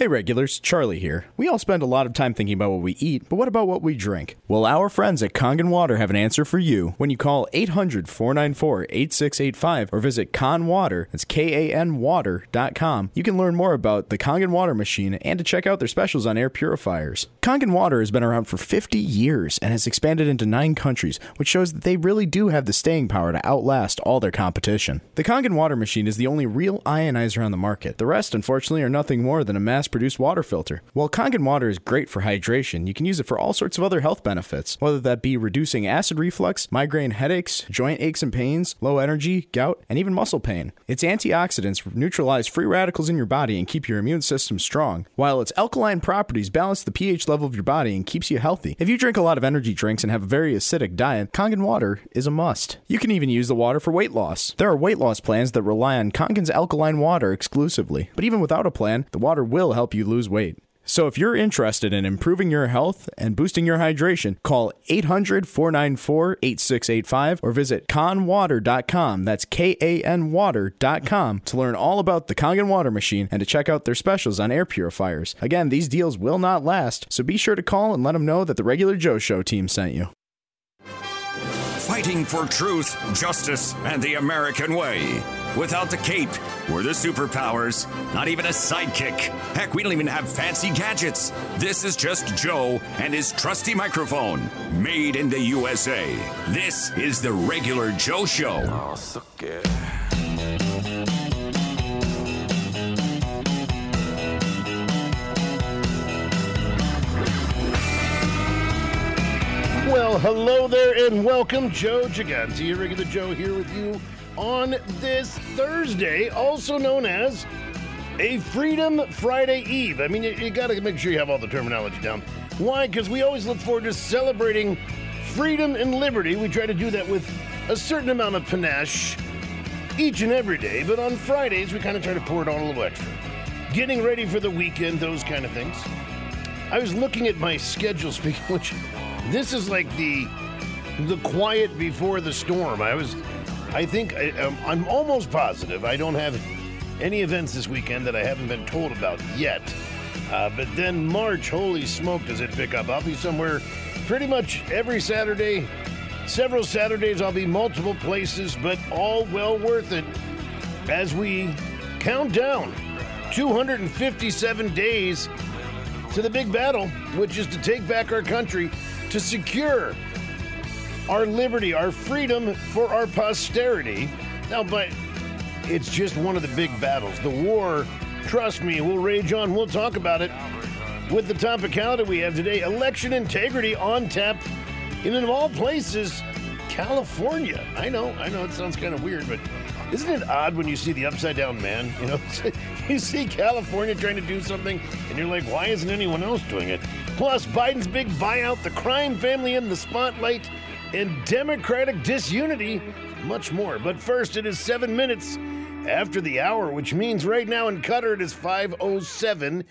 Hey regulars, Charlie here. We all spend a lot of time thinking about what we eat, but what about what we drink? Well, our friends at Kangen Water have an answer for you. When you call 800-494-8685 or visit Kanwater, that's K-A-N water.com, you can learn more about the Kangen Water machine and to check out their specials on air purifiers. Kangen Water has been around for 50 years and has expanded into 9 countries, which shows that they really do have the staying power to outlast all their competition. The Kangen Water machine is the only real ionizer on the market. The rest, unfortunately, are nothing more than a mass produced water filter. While Kangen water is great for hydration, you can use it for all sorts of other health benefits, whether that be reducing acid reflux, migraine headaches, joint aches and pains, low energy, gout, and even muscle pain. Its antioxidants neutralize free radicals in your body and keep your immune system strong, while its alkaline properties balance the pH level of your body and keeps you healthy. If you drink a lot of energy drinks and have a very acidic diet, Kangen water is a must. You can even use the water for weight loss. There are weight loss plans that rely on Kangen's alkaline water exclusively, but even without a plan, the water will help you lose weight. So if you're interested in improving your health and boosting your hydration, call 800-494-8685 or visit kanwater.com. That's K A N water.com to learn all about the Kangen water machine and to check out their specials on air purifiers. Again, these deals will not last, so be sure to call and let them know that the regular Joe show team sent you. Fighting for truth, justice, and the American way. Without the cape or the superpowers, not even a sidekick. Heck, we don't even have fancy gadgets. This is just Joe and his trusty microphone, made in the USA. This is the regular Joe Show. Oh, so good. Well, hello there and welcome. Joe Gigante, your regular Joe here with you on this Thursday, also known as a Freedom Friday Eve. I mean, you, you got to make sure you have all the terminology down. Why? Because we always look forward to celebrating freedom and liberty. We try to do that with a certain amount of panache each and every day, but on Fridays, we kind of try to pour it on a little extra. Getting ready for the weekend, those kind of things. I was looking at my schedule, speaking which, this is like the the quiet before the storm. I was, I think, I, um, I'm almost positive I don't have any events this weekend that I haven't been told about yet. Uh, but then March, holy smoke, does it pick up? I'll be somewhere pretty much every Saturday. Several Saturdays, I'll be multiple places, but all well worth it as we count down 257 days to the big battle, which is to take back our country, to secure our liberty, our freedom for our posterity. Now, but it's just one of the big battles. The war, trust me, we'll rage on. We'll talk about it with the topicality we have today. Election integrity on tap in, of all places, California. I know, I know it sounds kind of weird, but isn't it odd when you see the upside down man? You know, you see California trying to do something, and you're like, why isn't anyone else doing it? Plus, Biden's big buyout, the crime family in the spotlight, and Democratic disunity, much more. But first, it is seven minutes after the hour, which means right now in Qatar it is 5:07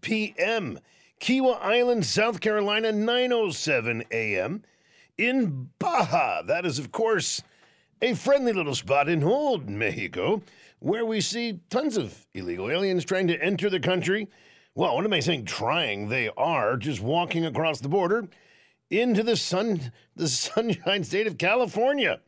p.m. Kiawah Island, South Carolina, 9:07 a.m. In Baja, that is of course a friendly little spot in old Mexico where we see tons of illegal aliens trying to enter the country. Well, what am I saying? Trying. They are just walking across the border into the sun, the sunshine state of California.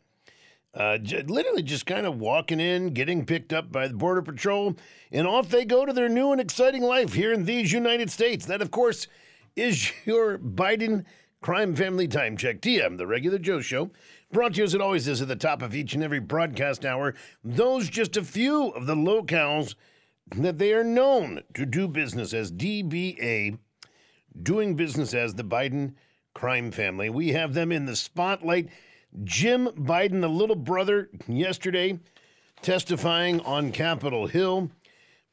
Uh, j- literally just kind of walking in, getting picked up by the Border Patrol, and off they go to their new and exciting life here in these United States. That, of course, is your Biden crime family time check. TM, the regular Joe show. Brought to you as it always is at the top of each and every broadcast hour. Those just a few of the locales that they are known to do business as DBA, doing business as the Biden crime family. We have them in the spotlight. Jim Biden, the little brother, yesterday testifying on Capitol Hill.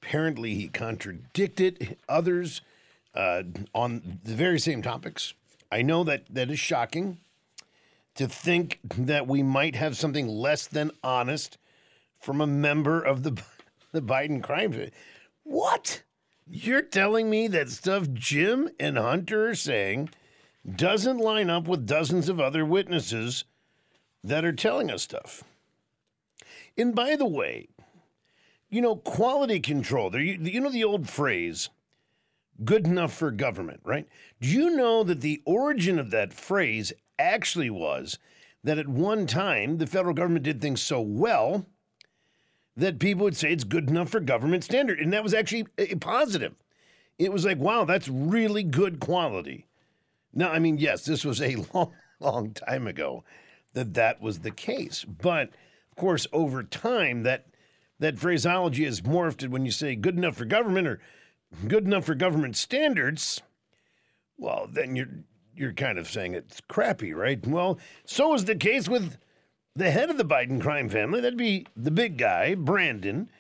Apparently, he contradicted others uh, on the very same topics. I know that that is shocking to think that we might have something less than honest from a member of the the Biden crime. family. What? You're telling me that stuff Jim and Hunter are saying doesn't line up with dozens of other witnesses that are telling us stuff. And by the way, you know, quality control. You, you know the old phrase, good enough for government, right? Do you know that the origin of that phrase actually was that at one time the federal government did things so well that people would say it's good enough for government standard. And that was actually a positive. It was like, wow, that's really good quality. Now, I mean, yes, this was a long, long time ago that that was the case. But of course, over time, that that phraseology has morphed when you say good enough for government or good enough for government standards. Well, then you're you're kind of saying it's crappy, right? Well, so is the case with the head of the Biden crime family. That'd be the big guy, Brandon.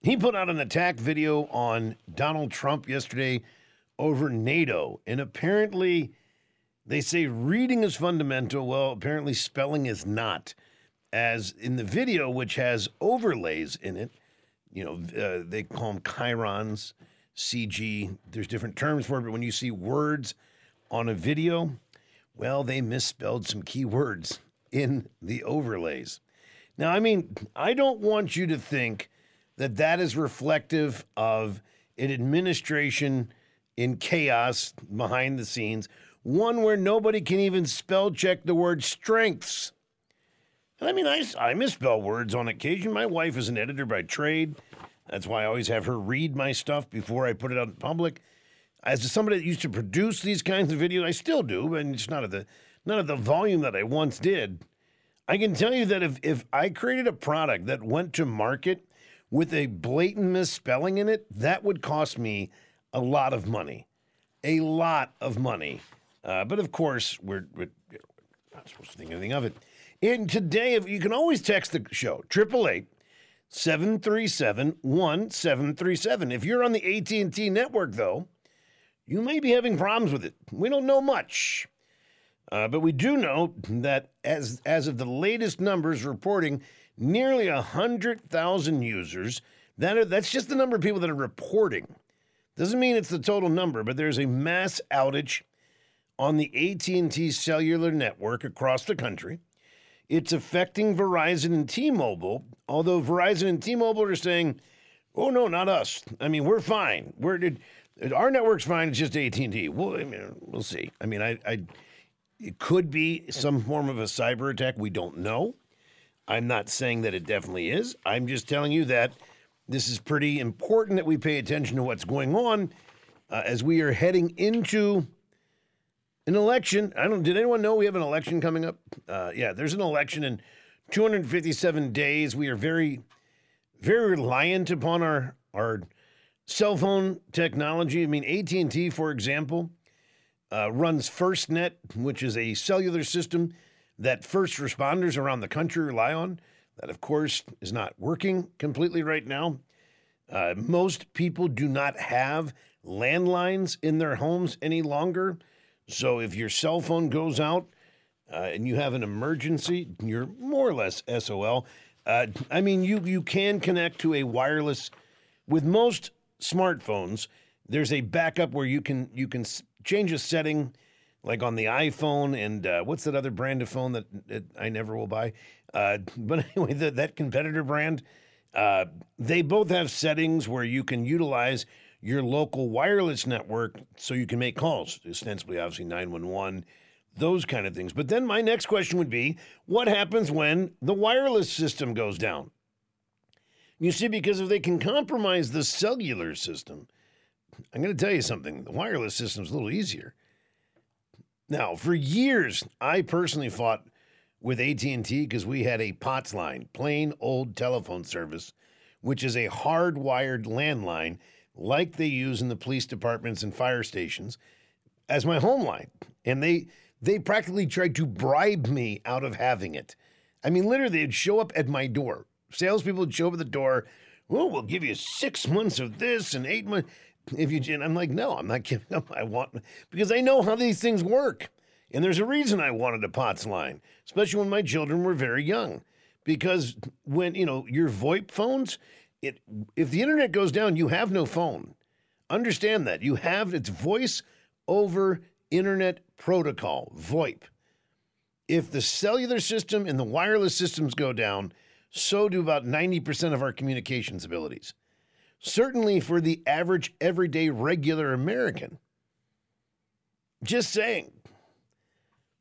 He put out an attack video on Donald Trump yesterday over NATO, and apparently they say reading is fundamental. Well, apparently spelling is not. As in the video, which has overlays in it, you know, uh, they call them chyrons, CG. There's different terms for it, but when you see words on a video, well, they misspelled some key words in the overlays. Now, I mean, I don't want you to think that that is reflective of an administration in chaos behind the scenes one where nobody can even spell check the word strengths. I mean, I, I misspell words on occasion. My wife is an editor by trade. That's why I always have her read my stuff before I put it out in public. As somebody that used to produce these kinds of videos, I still do, and it's not at the not at the volume that I once did. I can tell you that if, if I created a product that went to market with a blatant misspelling in it, that would cost me a lot of money. A lot of money. Uh, but of course, we're, we're, not supposed to think anything of it. And today, if you can always text the show, 888 737 1737. If you're on the AT&T network, though, you may be having problems with it. We don't know much. Uh, but we do know that as, as of the latest numbers reporting, nearly 100,000 users, that are, that's just the number of people that are reporting. Doesn't mean it's the total number, but there's a mass outage on the AT&T cellular network across the country. It's affecting Verizon and T-Mobile, although Verizon and T-Mobile are saying, "Oh no, not us. I mean, we're fine. We're our network's fine. It's just AT&T." Well, I mean, we'll see. I mean, I, I it could be some form of a cyber attack. We don't know. I'm not saying that it definitely is. I'm just telling you that this is pretty important that we pay attention to what's going on uh, as we are heading into an election. I don't. Did anyone know we have an election coming up? Uh, yeah, there's an election in 257 days. We are very, very reliant upon our our cell phone technology. I mean, AT and T, for example, uh, runs FirstNet, which is a cellular system that first responders around the country rely on. That, of course, is not working completely right now. Uh, most people do not have landlines in their homes any longer. So if your cell phone goes out uh, and you have an emergency, you're more or less SOL. Uh, I mean, you you can connect to a wireless. With most smartphones, there's a backup where you can you can change a setting, like on the iPhone and uh, what's that other brand of phone that, that I never will buy. Uh, but anyway, the, that competitor brand, uh, they both have settings where you can utilize your local wireless network so you can make calls, ostensibly, obviously, 911, those kind of things. But then my next question would be what happens when the wireless system goes down? You see, because if they can compromise the cellular system, I'm going to tell you something the wireless system's a little easier. Now, for years, I personally fought with AT&T because we had a POTS line, plain old telephone service, which is a hardwired landline like they use in the police departments and fire stations as my home line. And they they practically tried to bribe me out of having it. I mean, literally, they'd show up at my door. Salespeople would show up at the door. Well, we'll give you six months of this and eight months if you. And I'm like, no, I'm not giving up. I want because I know how these things work, and there's a reason I wanted a POTS line, especially when my children were very young. Because when you know your VoIP phones, it if the internet goes down, you have no phone. Understand that. You have it's voice over internet protocol, VoIP. If the cellular system and the wireless systems go down, so do about 90% of our communications abilities. certainly for the average, everyday, regular American. Just saying.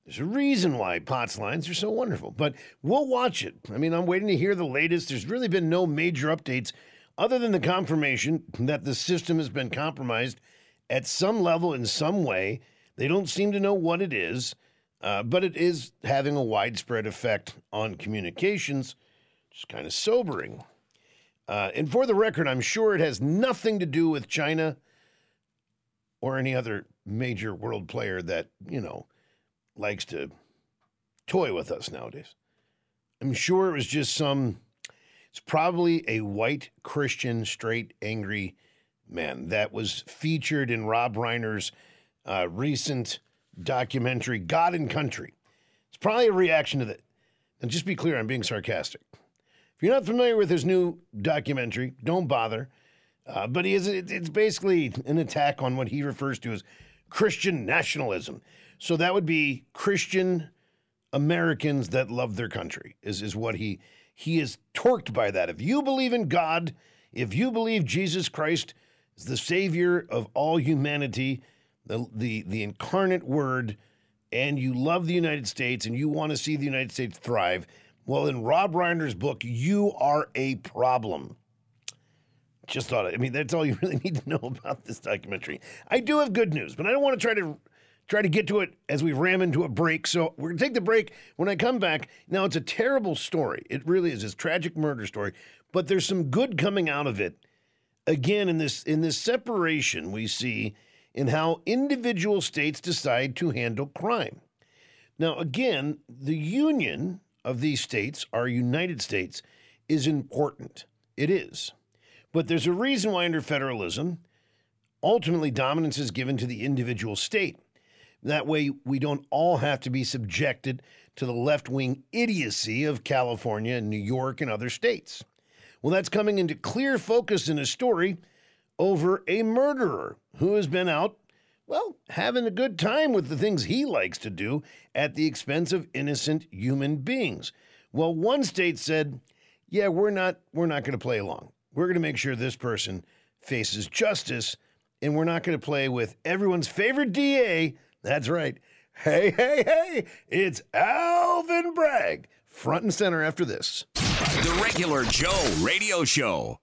There's a reason why POTS lines are so wonderful, but we'll watch it. I mean, I'm waiting to hear the latest. There's really been no major updates other than the confirmation that the system has been compromised at some level in some way. They don't seem to know what it is, uh, but it is having a widespread effect on communications. It's kind of sobering. Uh, and for the record, I'm sure it has nothing to do with China or any other major world player that, you know, likes to toy with us nowadays. I'm sure it was just some, it's probably a white Christian, straight, angry man that was featured in Rob Reiner's uh, recent documentary, God and Country. It's probably a reaction to that. And just be clear, I'm being sarcastic. If you're not familiar with his new documentary, don't bother. Uh, but he is, it's basically an attack on what he refers to as Christian nationalism. So that would be Christian Americans that love their country, is, is what he he is torqued by that. If you believe in God, if you believe Jesus Christ is the Savior of all humanity, the the, the incarnate word, and you love the United States and you want to see the United States thrive, well, in Rob Reiner's book, you are a problem. Just thought, I mean, that's all you really need to know about this documentary. I do have good news, but I don't want to try to try to get to it as we ram into a break. So we're going to take the break. When I come back, now it's a terrible story. It really is. It's tragic murder story, but there's some good coming out of it. Again, in this in this separation we see in how individual states decide to handle crime. Now, again, the union of these states, our United States, is important. It is. But there's a reason why under federalism, ultimately dominance is given to the individual state. That way, we don't all have to be subjected to the left wing idiocy of California and New York and other states. Well, that's coming into clear focus in a story over a murderer who has been out, well, having a good time with the things he likes to do at the expense of innocent human beings. Well, one state said, "Yeah, we're not we're not going to play along. We're going to make sure this person faces justice, and we're not going to play with everyone's favorite DA that's right. Hey, hey, hey, it's Alvin Bragg, front and center after this. The regular Joe radio show.